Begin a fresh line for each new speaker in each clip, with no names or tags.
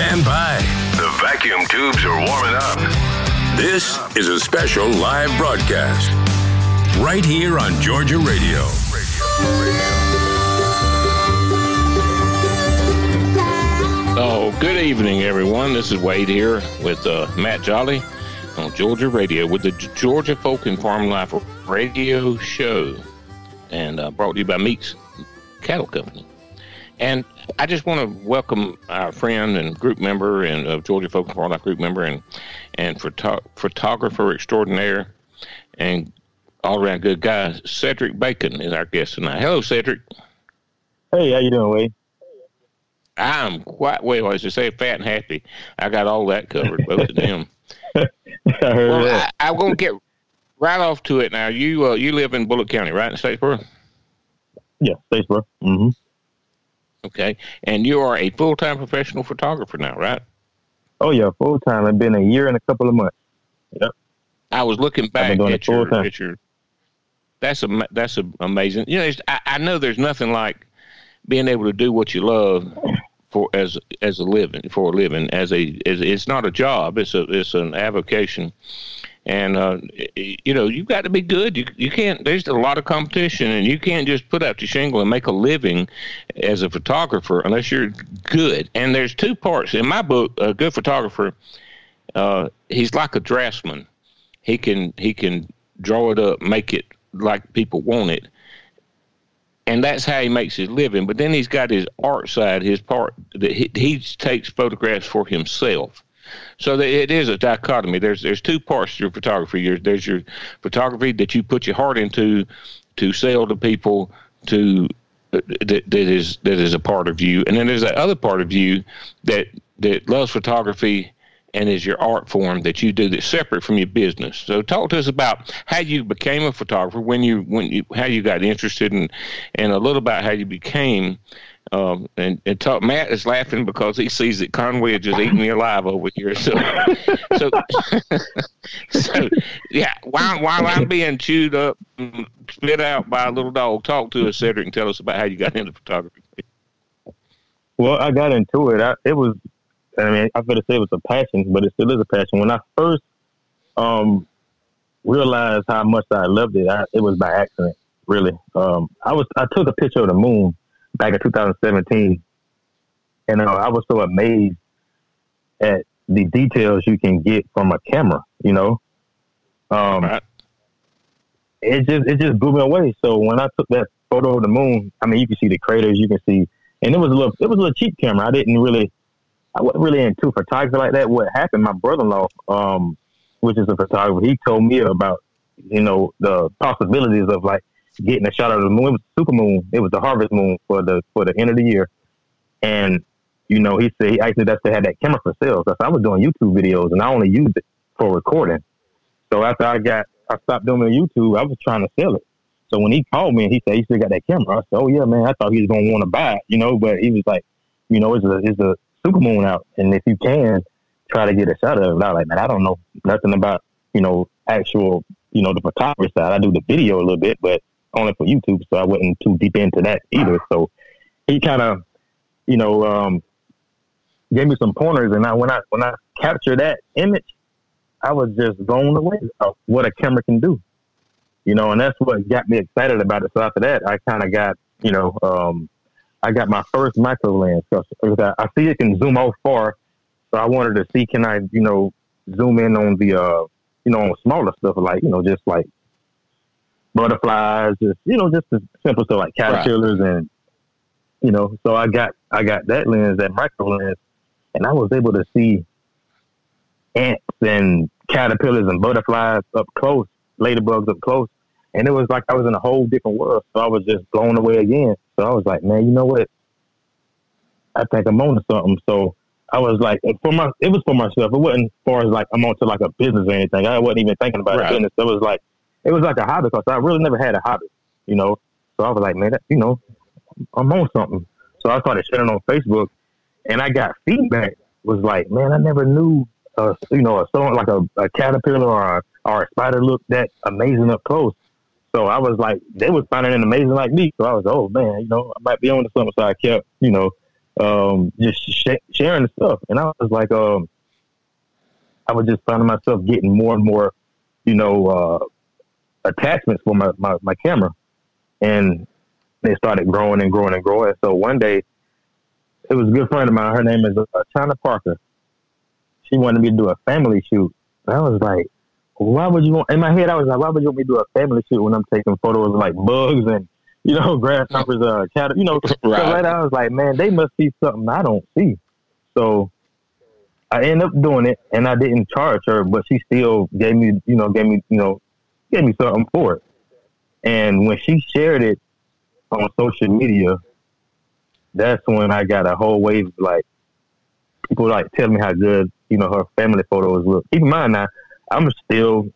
Stand by. The vacuum tubes are warming up. This is a special live broadcast right here on Georgia Radio.
Oh, good evening, everyone. This is Wade here with uh, Matt Jolly on Georgia Radio with the Georgia Folk and Farm Life radio show, and uh, brought to you by Meeks Cattle Company. And I just want to welcome our friend and group member and of Georgia Folk and Farm Life group member and and photo- photographer extraordinaire and all around good guy Cedric Bacon is our guest tonight. Hello, Cedric.
Hey, how you doing, Wade?
I'm quite well, as you say, fat and happy. I got all that covered, both of them.
I heard
Well,
that.
I, I'm going to get right off to it now. You uh, you live in Bulloch County, right, in Statesboro?
Yeah, Statesboro. Mm-hmm.
Okay, and you are a full time professional photographer now, right?
Oh yeah, full time. It's been a year and a couple of months. Yep.
I was looking back at your, at your. That's a that's a, amazing. You know, it's, I, I know there's nothing like being able to do what you love for as as a living for a living as a as, it's not a job. It's a it's an avocation, and uh, you know you've got to be good. You you can't. There's a lot of competition, and you can't just put out your shingle and make a living as a photographer unless you're good. And there's two parts in my book. A good photographer, uh, he's like a draftsman. He can he can draw it up, make it like people want it, and that's how he makes his living. But then he's got his art side, his part that he, he takes photographs for himself. So it is a dichotomy. There's there's two parts to your photography. There's, there's your photography that you put your heart into to sell to people to uh, that, that is that is a part of you, and then there's that other part of you that that loves photography and is your art form that you do that's separate from your business. So talk to us about how you became a photographer, when you when you how you got interested, and and a little about how you became. Um, and, and talk, Matt is laughing because he sees that Conway is just eating me alive over here. So, so, so, yeah. While while I'm being chewed up, spit out by a little dog, talk to us, Cedric, and tell us about how you got into photography.
Well, I got into it. I, it was, I mean, going to say it was a passion, but it still is a passion. When I first um, realized how much I loved it, I, it was by accident, really. Um, I was I took a picture of the moon back in 2017, and uh, I was so amazed at the details you can get from a camera. You know, um,
Right.
it just it just blew me away. So when I took that photo of the moon, I mean, you can see the craters, you can see, and it was a little it was a little cheap camera. I didn't really, I wasn't really into photography like that. What happened? My brother-in-law, um, which is a photographer, he told me about you know the possibilities of like getting a shot of the moon. It was super moon. It was the harvest moon for the for the end of the year, and you know he said he actually that's to have that camera for sale. Because I was doing YouTube videos and I only used it for recording. So after I got I stopped doing YouTube, I was trying to sell it. So when he called me and he said he still got that camera, I said, "Oh yeah, man." I thought he was gonna want to buy it, you know. But he was like, "You know, it's a it's a super moon out, and if you can try to get a shot of it." I was like, "Man, I don't know nothing about you know actual you know the photography side. I do the video a little bit, but only for YouTube, so I wasn't too deep into that either." So he kind of you know um, gave me some pointers, and I when I when I captured that image, I was just blown away of what a camera can do you know, and that's what got me excited about it. So after that, I kind of got, you know, um, I got my first micro lens because I, I see it can zoom out far. So I wanted to see, can I, you know, zoom in on the, uh, you know, on smaller stuff like, you know, just like butterflies, just, you know, just the simple stuff like caterpillars and, you know, so I got, I got that lens, that micro lens, and I was able to see ants and caterpillars and butterflies up close, ladybugs up close. And it was like I was in a whole different world. So I was just blown away again. So I was like, man, you know what? I think I'm on to something. So I was like, for my, it was for myself. It wasn't as far as like I'm on to like a business or anything. I wasn't even thinking about
Right.
business. It was like, it was like a hobby because I really never had a hobby, you know. So I was like, man, that, you know, I'm on something. So I started sharing on Facebook, and I got feedback. Was like, man, I never knew, uh, you know, a song like a, a caterpillar or a, or a spider looked that amazing up close. So I was like, they was finding it amazing like me. So I was, oh man, you know, I might be on to something. So I kept, you know, um, just sh- sharing the stuff. And I was like, um, I was just finding myself getting more and more, you know, uh, attachments for my, my, my camera. And they started growing and growing and growing. So one day, it was a good friend of mine. Her name is uh, China Parker. She wanted me to do a family shoot. And I was like, why would you want, in my head, I was like, why would you want me to do a family shoot when I'm taking photos of like bugs and, you know, grasshoppers, uh, cat, you know,
Right.
so right, I was like, man, they must see something I don't see. So I ended up doing it and I didn't charge her, but she still gave me, you know, gave me, you know, gave me something for it. And when she shared it on social media, that's when I got a whole wave of like people like telling me how good, you know, her family photos look. Keep in mind now, I'm still,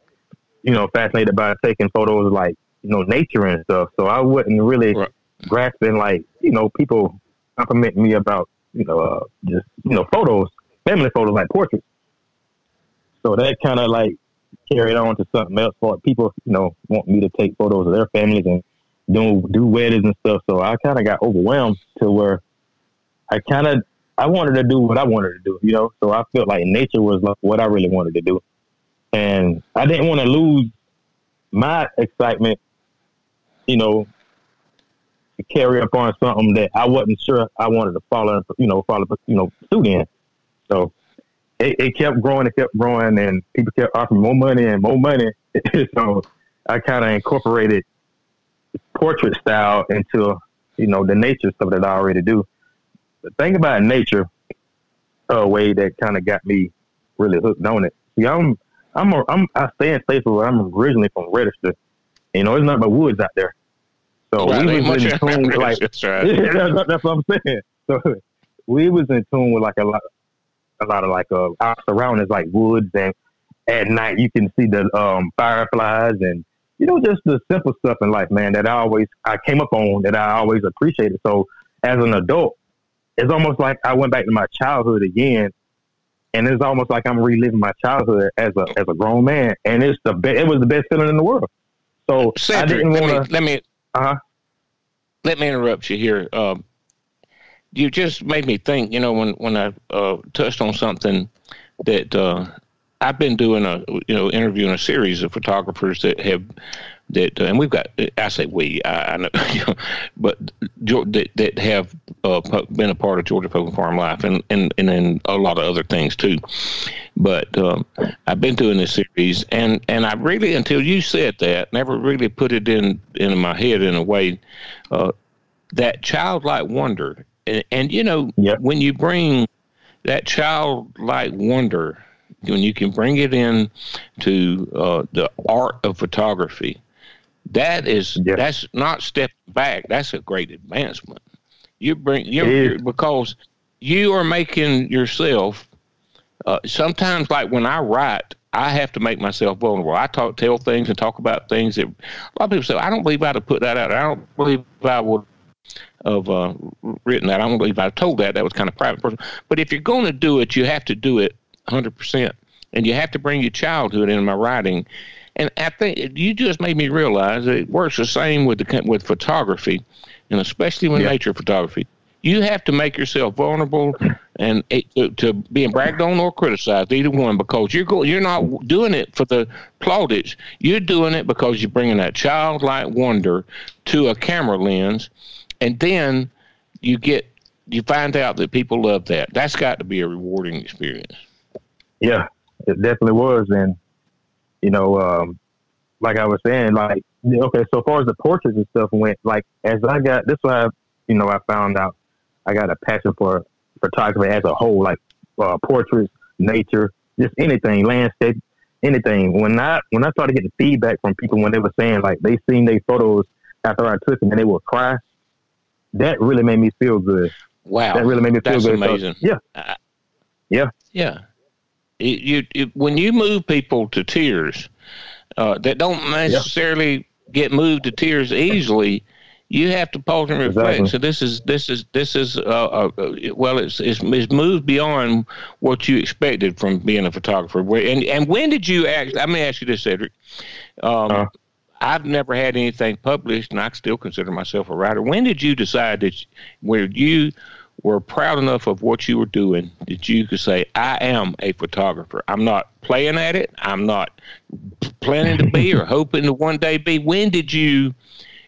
you know, fascinated by taking photos of like, you know, nature and stuff. So I wasn't really
Right.
grasping like, you know, people compliment me about, you know, uh, just, you know, photos, family photos like portraits. So that kind of like carried on to something else for people, you know, want me to take photos of their families and do do weddings and stuff. So I kind of got overwhelmed to where I kind of I wanted to do what I wanted to do, you know. So I felt like nature was like what I really wanted to do, and I didn't want to lose my excitement, you know, to carry up on something that I wasn't sure I wanted to follow, you know, follow, you know, suit in. So it, it kept growing, it kept growing, and people kept offering more money and more money. so I kind of incorporated portrait style into you know the nature stuff that I already do. The thing about nature, a way that kind of got me really hooked on it. See, I'm I'm a, I'm I stay in Statesville. I'm originally from Register. You know, there's nothing but woods out there. So
Right,
we was in tune with like
That's right.
yeah, that's, that's what I'm saying. So we was in tune with like a lot, a lot of like uh, our surroundings, like woods, and at night you can see the um, fireflies and you know just the simple stuff in life, man. That I always I came up on that I always appreciated. So as an adult, it's almost like I went back to my childhood again, and it's almost like I'm reliving my childhood as a as a grown man, and it's the be- it was the best feeling in the world. So I didn't
let
want
me
to.
let me
Uh-huh.
let me interrupt you here. Um, you just made me think. You know, when when I uh, touched on something that uh, I've been doing a you know interviewing a series of photographers that have that uh, and we've got I say we I, I know, you know but that that have uh, been a part of Georgia Public Farm Life and and and then a lot of other things too. But um, I've been doing this series, and and I really until you said that never really put it in in my head in a way uh, that childlike wonder, and, and you know
Yep.
when you bring that childlike wonder, when you can bring it in to uh, the art of photography, that is
Yeah.
that's not stepping back. That's a great advancement. You bring you
It is.
you're, because you are making yourself. Uh, sometimes, like when I write, I have to make myself vulnerable. I talk, tell things, and talk about things that a lot of people say. I don't believe I'd have put that out. I don't believe I would have uh, written that. I don't believe I told that. That was kind of private person. But if you're going to do it, you have to do it 100 percent, and you have to bring your childhood into my writing. And I think you just made me realize that it works the same with the with photography, and especially with
Yeah.
nature photography. You have to make yourself vulnerable and it, to, to being bragged on or criticized, either one, because you're go, you're not doing it for the plaudits. You're doing it because you're bringing that childlike wonder to a camera lens, and then you get you find out that people love that. That's got to be a rewarding experience.
Yeah, it definitely was. And, you know, um, like I was saying, like, okay, so far as the portraits and stuff went, like, as I got, this why, you know, I found out I got a passion for photography as a whole, like uh, portraits, nature, just anything, landscape, anything. When I, when I started getting feedback from people when they were saying, like, they seen their photos after I took them and they would cry, that really made me feel good.
Wow,
that really made me feel
that's
good. So,
amazing.
yeah,
Uh,
yeah,
Yeah. It, you, it, when you move people to tears uh, that don't necessarily get moved to tears easily, you have to pause and reflect.
Exactly.
So this is this is this is uh, uh, uh, well, it's, it's it's moved beyond what you expected from being a photographer. And and when did you act? Let me ask you this, Cedric. Um,
Uh.
I've never had anything published, and I still consider myself a writer. When did you decide that where you were proud enough of what you were doing that you could say, I am a photographer. I'm not playing at it. I'm not planning to be or hoping to one day be. When did you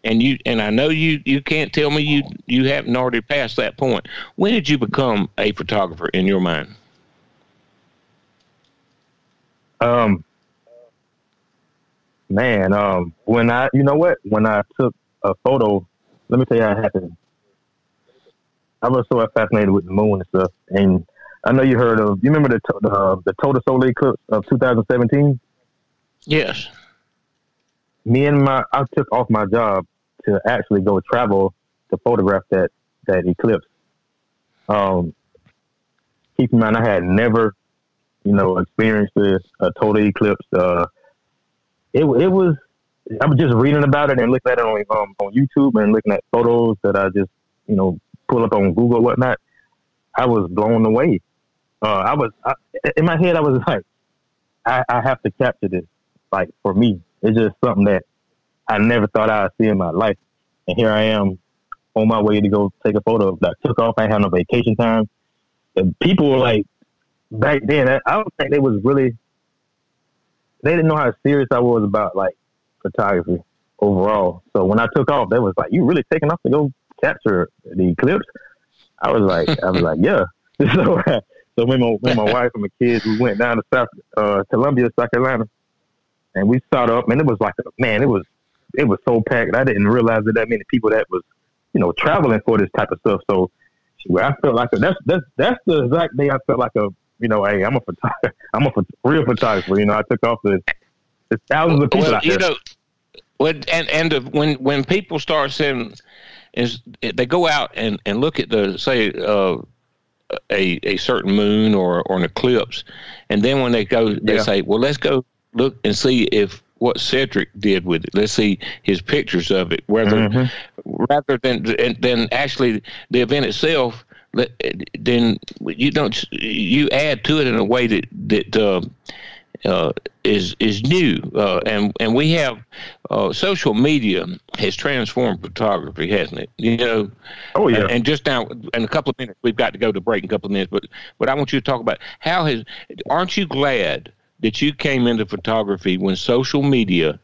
and you and I know you you can't tell me you you haven't already passed that point. When did you become a photographer in your mind?
Um, man, um, when I, you know what, when I took a photo, let me tell you how it happened. I was so fascinated with the moon and stuff, and I know you heard of. You remember the to- the, the total solar eclipse of 2017?
Yes.
Me and my, I took off my job to actually go travel to photograph that that eclipse. Um, keep in mind, I had never, you know, experienced this a total eclipse. Uh, it it was. I was just reading about it and looking at it on um, on YouTube and looking at photos that I just you know pull up on Google whatnot. I was blown away. Uh, I was I, in my head. I was like, I, I have to capture this. Like for me, it's just something that I never thought I'd see in my life. And here I am on my way to go take a photo of that. Took off. I had no vacation time. And people were like, back then, I I don't think they was really, they didn't know how serious I was about like photography overall. So when I took off, they was like, you really taking off to go capture the eclipse? I was like, I was like, yeah. so, so and my, and my wife and my kids, we went down to South uh, Columbia, South Carolina, and we started up, and it was like, a, man, it was it was so packed. I didn't realize that that many people that was, you know, traveling for this type of stuff. So, where I felt like a, that's that's that's the exact day I felt like a, you know, hey, I'm a photographer, I'm a real photographer. You know, I took off the, there's thousands of people
Well, you know, when, and and the, when when people start saying is they go out and, and look at the say uh, a a certain moon or, or an eclipse, and then when they go they
Yeah.
say, well, let's go look and see if what Cedric did with it. Let's see his pictures of it, whether
Mm-hmm.
rather than than actually the event itself. Then you don't you add to it in a way that that. Uh, uh, is is new, uh, and and we have uh, social media has transformed photography, hasn't it? You know,
Oh yeah,
and, and just now, in a couple of minutes, we've got to go to break in a couple of minutes. But but I want you to talk about how has. Aren't you glad that you came into photography when social media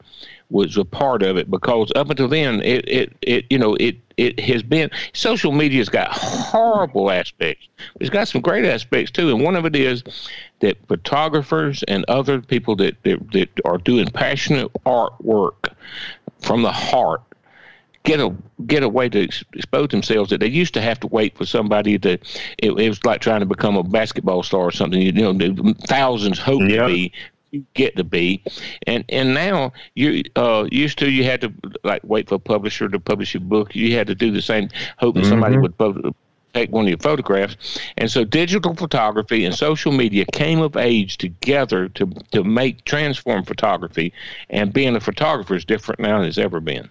was a part of it? Because up until then, it it, it you know it it has been social media's got horrible aspects. It's got some great aspects too, and one of it is that photographers and other people that that, that are doing passionate artwork from the heart get a get a way to ex- expose themselves that they used to have to wait for somebody to it, it was like trying to become a basketball star or something you know thousands hope
Yep.
to be you get to be. And and now you uh used to you had to like wait for a publisher to publish your book. You had to do the same hoping somebody would take one of your photographs. And so digital photography and social media came of age together to to make transform photography. And being a photographer is different now than it's ever been.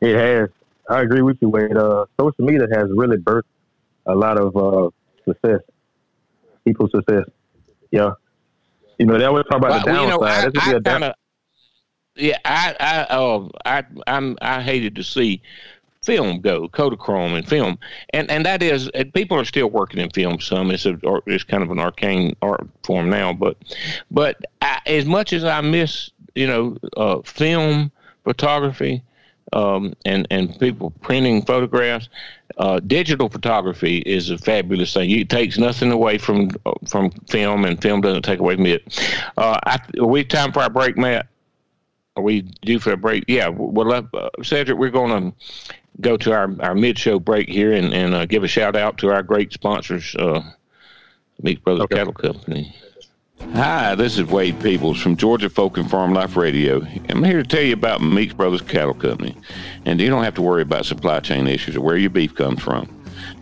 It has. I agree with you, Wade. Uh, social media has really birthed a lot of uh, success, people's success. Yeah, you know they always talk about the
Well, you know,
downside.
I,
This would be
I
a down-
kind of, yeah, I, I, uh, I, I'm, I hated to see film go, Kodachrome and film, and and that is, people are still working in film. Some it's a, or it's kind of an arcane art form now, but, but I, as much as I miss, you know, uh, film photography, um, and and people printing photographs. Uh, digital photography is a fabulous thing. It takes nothing away from uh, from film, and film doesn't take away from it. Uh, I, are we time for our break, Matt? Are we due for a break? Yeah. Well, uh, Cedric, we're going to go to our, our mid show break here and, and uh, give a shout out to our great sponsors, uh, Meeks Brothers
Okay.
Cattle Company. Hi, this is Wade Peoples from Georgia Folk and Farm Life Radio. I'm here to tell you about Meeks Brothers Cattle Company. And you don't have to worry about supply chain issues or where your beef comes from.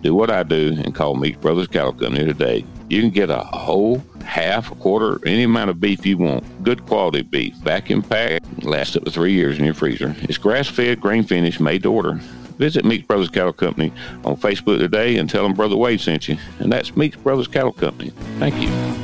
do what I do and call Meeks Brothers Cattle Company today. You can get a whole, half, a quarter, any amount of beef you want. Good quality beef, vacuum packed, lasts up to three years in your freezer. It's grass fed, grain finished, made to order. Visit Meeks Brothers Cattle Company on Facebook today and tell them Brother Wade sent you. And that's Meeks Brothers Cattle Company. Thank you.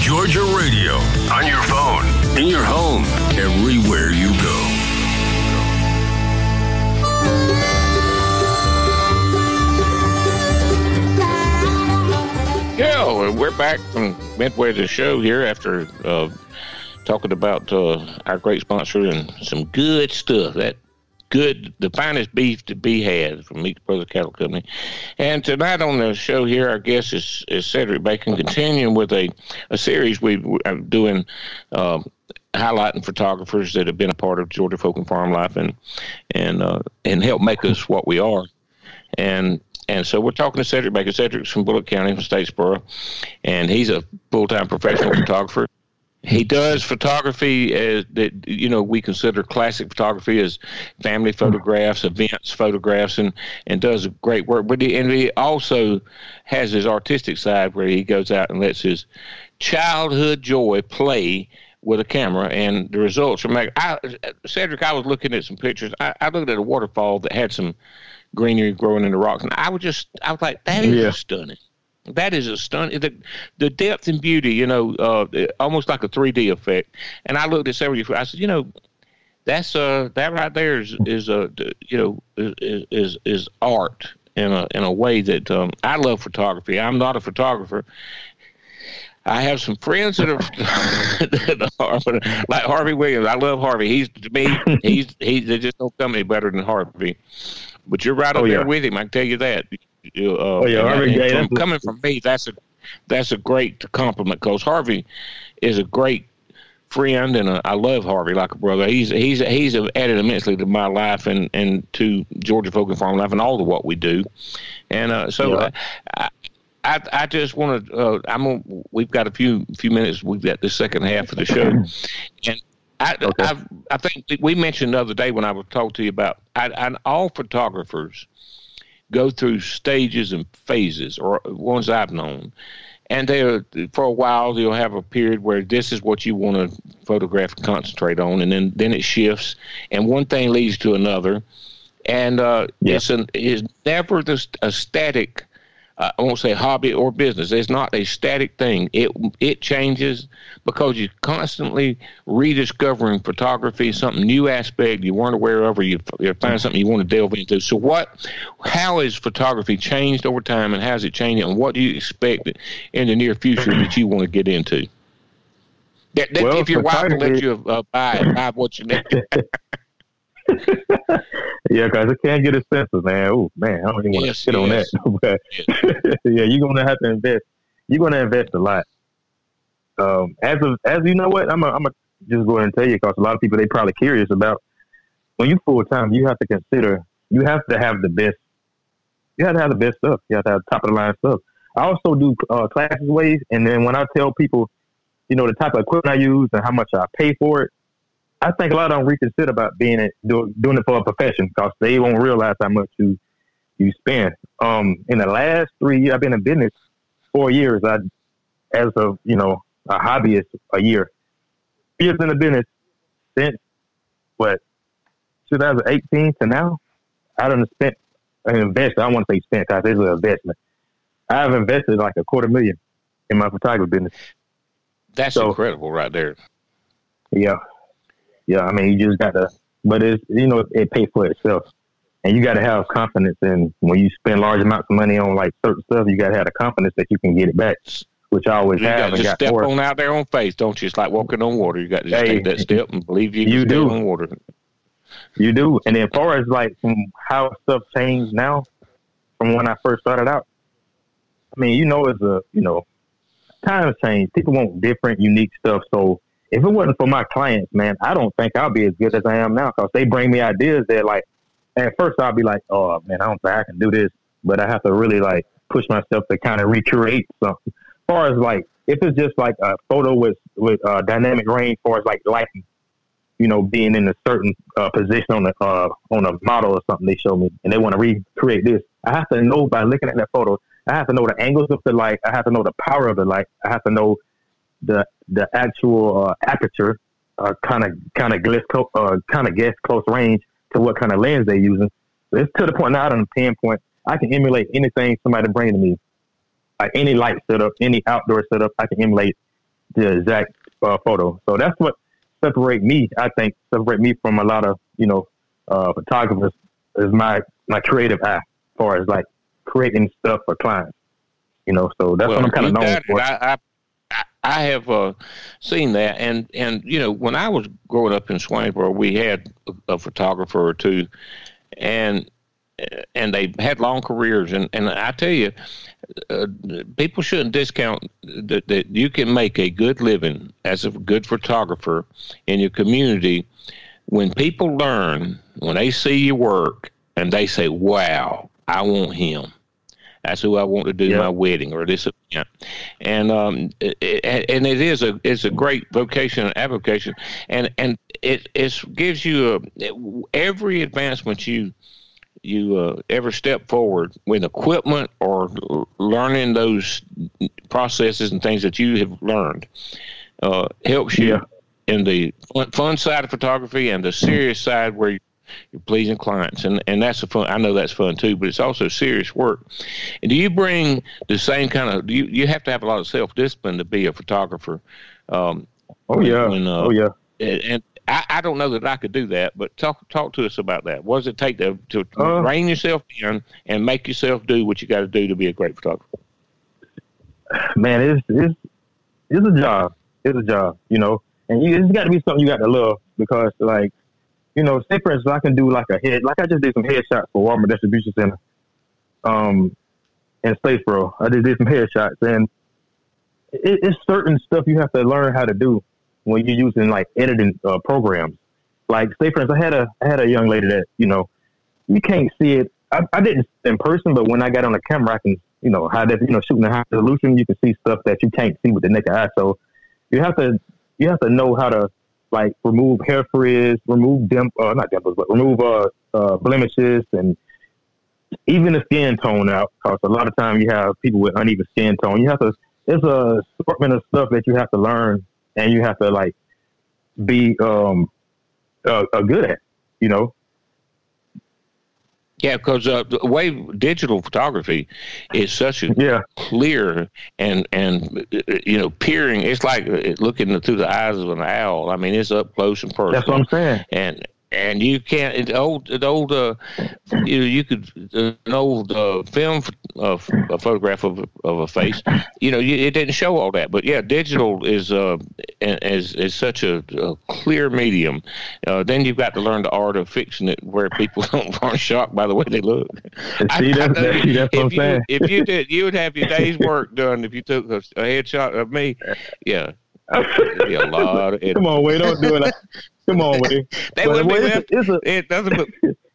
Georgia Radio. On your phone, in your home, everywhere you go.
Well, we're back from midway of the show here after uh, talking about uh, our great sponsor and some good stuff. That good, the finest beef to be had from Meeks Brothers Cattle Company. And tonight on the show here, our guest is, is Cedric Bacon, continuing with a, a series we are doing. Uh, highlighting photographers that have been a part of Georgia folk and farm life and and uh, and help make us what we are. And and so we're talking to Cedric Bacon. Cedric's from Bulloch County, from Statesboro, and he's a full time professional photographer. He does photography as that you know we consider classic photography as family hmm. photographs, events photographs, and and does great work. But he, and he also has his artistic side where he goes out and lets his childhood joy play with a camera, and the results are. Mag- I, Cedric, I was looking at some pictures. I, I looked at a waterfall that had some greenery growing in the rocks, and I was just I was like, that is
Yeah.
stunning. That is a stunning. The, the depth and beauty, you know, uh, almost like a 3D effect. And I looked at several. I said, you know, that's uh that right there is is a you know is is, is art in a in a way that um, I love photography. I'm not a photographer. I have some friends that are, that are like Harvey Williams. I love Harvey. He's to me, he's he. They just don't come any better than Harvey. But you're right up
Oh,
there
yeah.
with him. I can tell you that. You, uh,
Oh, yeah, Harvey,
from- coming from me, that's a that's a great compliment because Harvey is a great friend, and uh, I love Harvey like a brother. He's he's he's added immensely to my life and and to Georgia folk and farm life and all of what we do. And uh, so
Yeah.
I, I I just want to. Uh, I'm. Gonna, we've got a few few minutes. We've got the second half of the show, and I
Okay.
I, I think we- we mentioned the other day when I was talking to you about I, I, all photographers go through stages and phases, or ones I've known. And they for a while they'll have a period where this is what you want to photograph and concentrate on, and then then it shifts, and one thing leads to another, and uh,
Yeah.
it's an it's never the, a static. Uh, I won't say hobby or business. It's not a static thing. It it changes because you're constantly rediscovering photography, something new aspect you weren't aware of, or you, you find something you want to delve into. So, what, how has photography changed over time, and how's it changed, and what do you expect in the near future that you want to get into? That, that,
Well,
if your wife will let you uh, buy buy what you need.
Yeah, guys, I can't get a senses, man. Oh man, I don't even want to
Yes,
sit on that. but yeah, you're gonna have to invest. You're gonna invest a lot. Um, as of as you know what, I'm a, I'm a just go ahead and tell you because a lot of people they probably curious about when you full time. You have to consider you have to have the best. You have to have the best stuff. You have to have top of the line stuff. I also do uh, classes ways, and then when I tell people, you know, the type of equipment I use and how much I pay for it, I think a lot of them reconsider about being it, do, doing it for a profession because they won't realize how much you you spend. Um, in the last three years, I've been in business four years. I, as of you know, a hobbyist a year. Years in the business since what 2018 to now, I don't spent an investment. I don't want to say spent because it's an investment. I've invested like a quarter million in my photography business.
That's
So-
incredible, right there.
Yeah, yeah. I mean, you just got to, but it's you know it pays for itself, and you got to have confidence in when you spend large amounts of money on like certain stuff. You got to have the confidence that you can get it back, which I always
You
have
to
and
just
got
step
more.
on out there on faith, don't you? It's like walking on water. You got to just
Hey,
take that step and believe you can
you do.
on water.
You do. And then as far as like from how stuff changed now from when I first started out, I mean, you know, it's a you know, times change. People want different, unique stuff. So if it wasn't for my clients, man, I don't think I'll be as good as I am now because they bring me ideas that like at first I'll be like, oh man, I don't think I can do this, but I have to really like push myself to kind of recreate something. As far as like if it's just like a photo with with uh, dynamic range, as far as like lighting, you know, being in a certain uh, position on a uh, on a model or something they show me, and they want to recreate this, I have to know by looking at that photo. I have to know the angles of the light. I have to know the power of the light. I have to know the the actual uh, aperture, kind of kind of uh, kind of guess close range to what kind of lens they're using. So it's to the point now. I don't pinpoint. I can emulate anything somebody bring to me, like any light setup, any outdoor setup. I can emulate the exact uh, photo. So that's what separate me. I think separate me from a lot of you know uh, photographers is my my creative eye, as far as like creating stuff for clients. You know, so that's
well,
what I'm kind of known for.
I, I, I have uh, seen that, and and you know, when I was growing up in Swainsboro, we had a, a photographer or two, and and they had long careers. And, and I tell you, uh, people shouldn't discount that, that you can make a good living as a good photographer in your community when people learn, when they see your work and they say, wow, I want him. That's who I want to do
Yeah.
my wedding or this event, and um, it, and it is a it's a great vocation and avocation, and and it it gives you a every advancement you you uh, ever step forward with equipment or learning those processes and things that you have learned uh, helps you
Yeah.
in the fun, side of photography and the serious side where pleasing clients and and that's a fun I know that's fun too but it's also serious work and do you bring the same kind of do you you have to have a lot of self discipline to be a photographer um,
Oh yeah,
when, uh,
oh yeah.
and, and I, I don't know that I could do that, but talk talk to us about that. What does it take to to
Uh,
rein yourself in and make yourself do what you got to do to be a great photographer?
man, it's it's it's a job. It's a job, you know, and you, it's got to be something you got to love because, like, you know, say for instance, I can do like a head, like I just did some headshots for Walmart Distribution Center, um, in Statesboro. I just did some headshots, and it, it's certain stuff you have to learn how to do when you're using like editing uh, programs. Like, say for instance, I had a I had a young lady that you know you can't see it. I, I didn't in person, but when I got on the camera, I can you know how that you know shooting a high resolution, you can see stuff that you can't see with the naked eye. So you have to you have to know how to like remove hair frizz, remove dim uh, not dimples, but remove uh, uh blemishes and even the skin tone out. Because a lot of time you have people with uneven skin tone. You have to there's a assortment of stuff that you have to learn and you have to like be um uh, uh, good at. You know,
Yeah, because uh, the way digital photography is such a
yeah,
clear and and uh, you know peering. It's like uh, looking through the eyes of an owl. I mean, it's up close and personal.
that's what I'm saying.
and and you can't it, old an old uh, you you could an old uh, film uh, a photograph of of a face you know you, it didn't show all that but yeah digital is uh is is such a, a clear medium uh, then you've got to learn the art of fixing it where people don't aren't shocked by the way they look
See, that's,
know
that's, what I'm
if you,
saying.
if you did you would have your day's work done if you took a, a headshot of me yeah be a lot of.
Come on, Wade, don't do it. Come on, Wade.
They wouldn't be left
a,
it doesn't but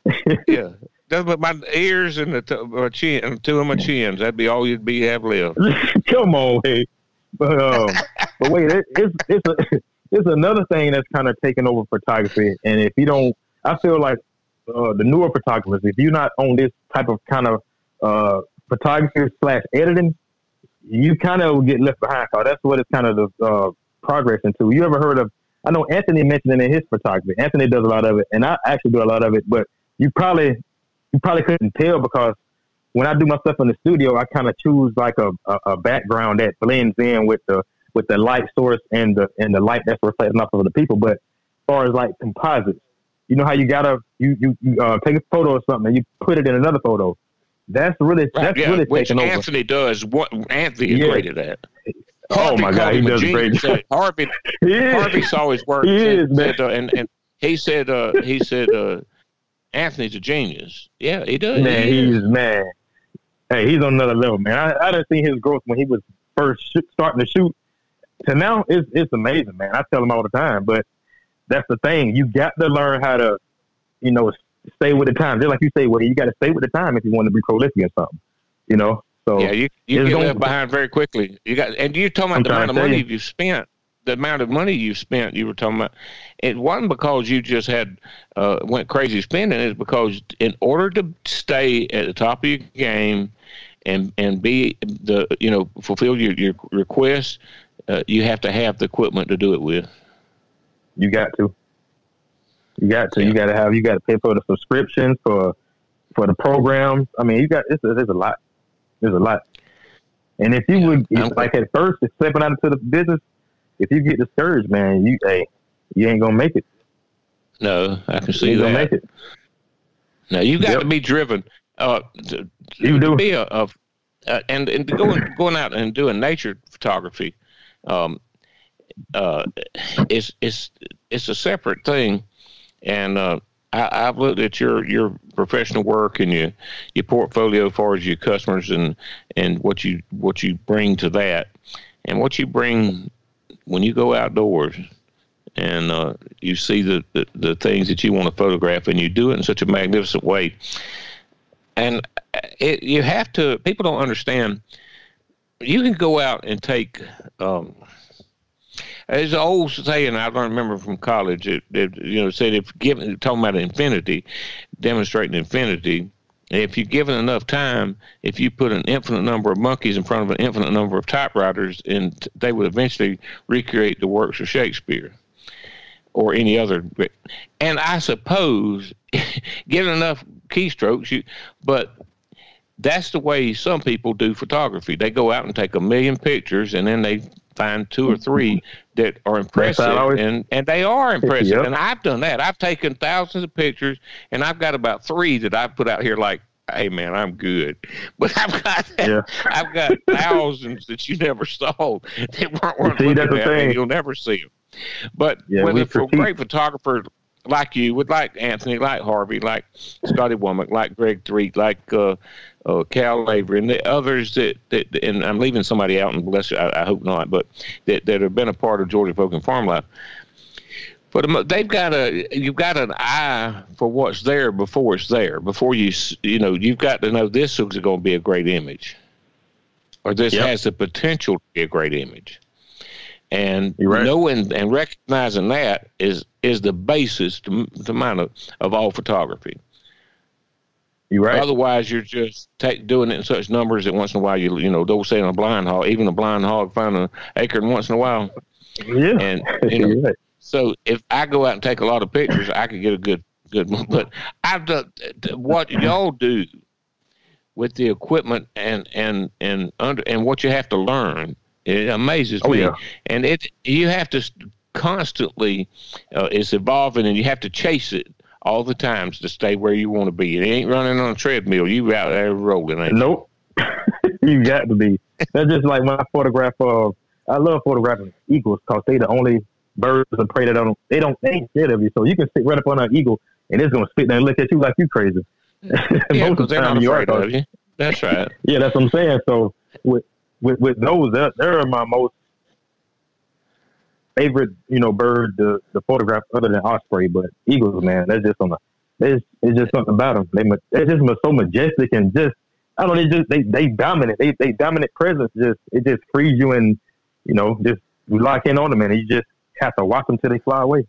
yeah. Doesn't but my ears and the t- my chin and two of my chins. That'd be all you'd be have left.
come on, Wade. But um, but wait, it, it's it's a, it's another thing that's kind of taking over photography. And if you don't, I feel like uh, the newer photographers, if you're not on this type of kind of uh, photography slash editing, you kind of get left behind. Cause that's what it's kind of the uh, progress into. You ever heard of? I know Anthony mentioned it in his photography. Anthony does a lot of it, and I actually do a lot of it. But you probably you probably couldn't tell because when I do my stuff in the studio, I kind of choose like a, a, a background that blends in with the with the light source and the and the light that's reflecting off of the people. But as far as like composites, you know how you gotta you you, you uh, take a photo of something and you put it in another photo. That's really that's
yeah,
really
which
taking over.
Anthony does. What Anthony is
Yeah.
great at that.
Oh my God, he does great.
Said- Harvey
He is.
Harvey saw his work.
He
said-
is, man.
said, uh, and and he said, uh, he said, uh, Anthony's a genius. Yeah, he does.
Man,
He
he's man. Hey, he's on another level, man. I, I done seen his growth when he was first shoot, starting to shoot to now. It's it's amazing, man. I tell him all the time, but that's the thing. You got to learn how to, you know, stay with the time. Just like you say, well, you got to stay with the time if you want to be prolific or something. You know, so
Yeah, you you
it's
get left behind very quickly. You got, and you're talking about
I'm
the amount of money
you.
you've spent. The amount of money you spent, you were talking about. It wasn't because you just had uh, went crazy spending. It's because in order to stay at the top of your game and and be the you know fulfill your your requests, uh, you have to have the equipment to do it with.
You got to. You got to.
Yeah.
You got to have. You got to pay for the subscriptions for for the programs. I mean, you got. It's, there's a lot. There's a lot. And if you would,
I'm-
like at first, stepping out into the business, if you get discouraged, man, you hey, you ain't gonna make it.
No, I can
You
see
gonna
that.
make it.
No, you got
Yep.
to be driven. Uh, to,
You do.
be a, a uh, and and going going out and doing nature photography, um, uh, it's it's it's a separate thing, and uh, I, I've looked at your your professional work and your your portfolio as far as your customers and and what you what you bring to that, and what you bring when you go outdoors and uh, you see the, the, the things that you want to photograph and you do it in such a magnificent way. And it, you have to, people don't understand. You can go out and take, um, there's an old saying I don't remember from college. that, it you know said if given talking about infinity, demonstrating infinity. If you're given enough time, if you put an infinite number of monkeys in front of an infinite number of typewriters, and they would eventually recreate the works of Shakespeare or any other. And I suppose, given enough keystrokes, you, but that's the way some people do photography. They go out and take a million pictures, and then they find two or three that are impressive,
always-
and and they are impressive.
Yep.
And I've done that. I've taken thousands of pictures, and I've got about three that I've put out here like. Hey man, I'm good, but I've got
Yeah.
I've got thousands that you never saw that weren't worth
See,
looking at, and you'll never see them. But
Yeah, we
a great photographer like you, would like Anthony, like Harvey, like Scotty Womack, like Greg Threet, like uh, uh, Cal Lavery, and the others that, that, and I'm leaving somebody out, and bless you, I, I hope not, but that, that have been a part of Georgia folk and farm life. But um, they've got a, you've got an eye for what's there before it's there. Before you you know you've got to know this is going to be a great image, or this
Yep.
has the potential to be a great image. And
right.
knowing and recognizing that is is the basis to, to mine of, of all photography.
You right?
Otherwise, you're just take, doing it in such numbers that once in a while you you know don't say in a blind hog, even a blind hog find an acorn once in a while.
yeah.
And you know,
right.
so if I go out and take a lot of pictures, I could get a good good one. But I've done what y'all do with the equipment and and and under and what you have to learn. It amazes
Oh,
me,
yeah.
and it you have to constantly uh, it's evolving, and you have to chase it all the times to stay where you want to be. It ain't running on a treadmill. You out there rolling. Ain't?
Nope. you got to be. That's just like when I photograph. Uh, I love photographing eagles because they the only birds of prey that don't. They don't. They ain't scared of you. So you can sit right up on an eagle and it's gonna sit there and look at you like you crazy.
Yeah,
Most of the time you are.
you. That's right.
Yeah, that's what I'm saying. So with with with those, they're, they're my most favorite, you know, bird to, to photograph other than osprey. But eagles, man, that's just on the. It's, it's just something about them. They they're just so majestic and just I don't know. They just they they dominant. They they dominant presence. Just it just frees you and you know just you lock in on them and you just have to watch them till they fly away.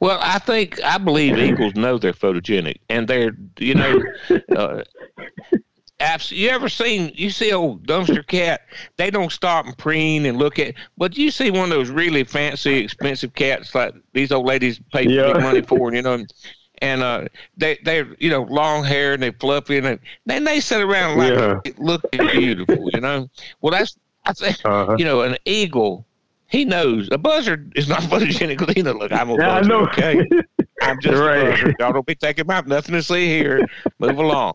Well, I think I believe eagles know they're photogenic, and they're you know, uh, abs- you ever seen you see old dumpster cat? They don't stop and preen and look at. But you see one of those really fancy, expensive cats like these old ladies pay
Yeah.
big money for, and you know. And uh, they they're you know long hair and they fluffy and then they sit around like
Yeah.
looking beautiful, you know. Well, that's I think
Uh-huh.
you know an eagle. He knows a buzzard is not photogenic. 'cause He knows, look, I'm a
Yeah,
buzzard. Okay, I'm just
You're
a
right.
buzzard. Y'all don't be taking my nothing to see here. Move along.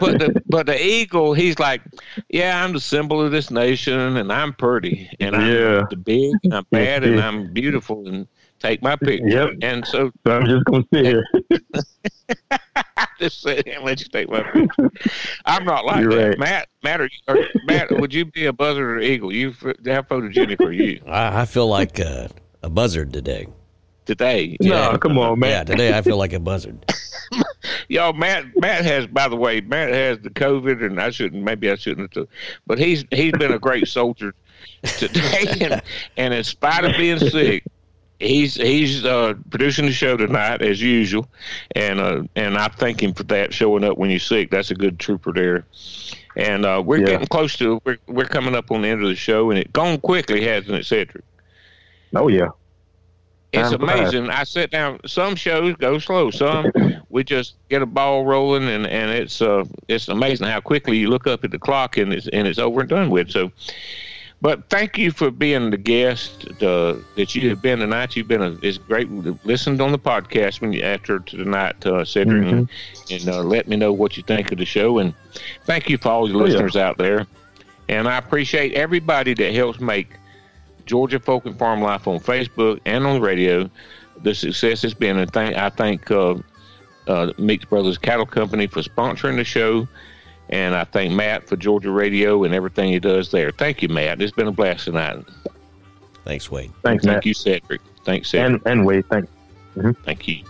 But the but the eagle, he's like, yeah, I'm the symbol of this nation, and I'm pretty, and I'm
Yeah.
the big, and I'm bad, and I'm beautiful, and take my picture.
Yep.
And so
So I'm just gonna sit here.
I just said, and let you take my picture. I'm not like
You're
that.
right.
Matt, Matt, are you, or, Matt, would you be a buzzard or eagle? You f- how photogenic are you
I, I feel like uh, a buzzard today.
Today?
No, come on, man.
Yeah, today I feel like a buzzard.
Y'all, Matt, Matt has, by the way, Matt has the COVID, and I shouldn't, maybe I shouldn't have, but he's he's been a great soldier today, and, and in spite of being sick, he's he's uh, producing the show tonight as usual, and uh, and I thank him for that showing up when you're sick. That's a good trooper there. And uh, we're
Yeah.
getting close to we're we're coming up on the end of the show, and it gone quickly, hasn't it, Cedric?
Oh yeah.
It's amazing. I sit down. Some shows go slow. Some we just get a ball rolling, and and it's uh it's amazing how quickly you look up at the clock and it's and it's over and done with. So, but thank you for being the guest uh, that you have been tonight. You've been a it's great. Listened on the podcast when you after tonight, uh, Cedric, and, and uh, let me know what you think of the show. And thank you for all your
Oh, yeah.
listeners out there. And I appreciate everybody that helps make Georgia Folk and Farm Life on Facebook and on the radio. The success has been, and thank, I thank uh, uh, Meeks Brothers Cattle Company for sponsoring the show, and I thank Matt for Georgia Radio and everything he does there. Thank you, Matt. It's been a blast tonight.
Thanks, Wade.
Thanks,
thank
Matt.
you, Cedric. Thanks, Cedric.
And and Wade, thanks.
thank you.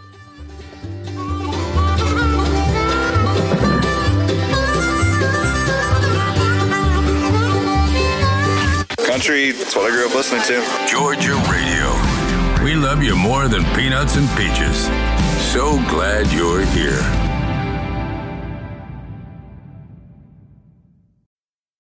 Country, that's what I grew up listening to.
Georgia Radio. We love you more than peanuts and peaches. So glad you're here.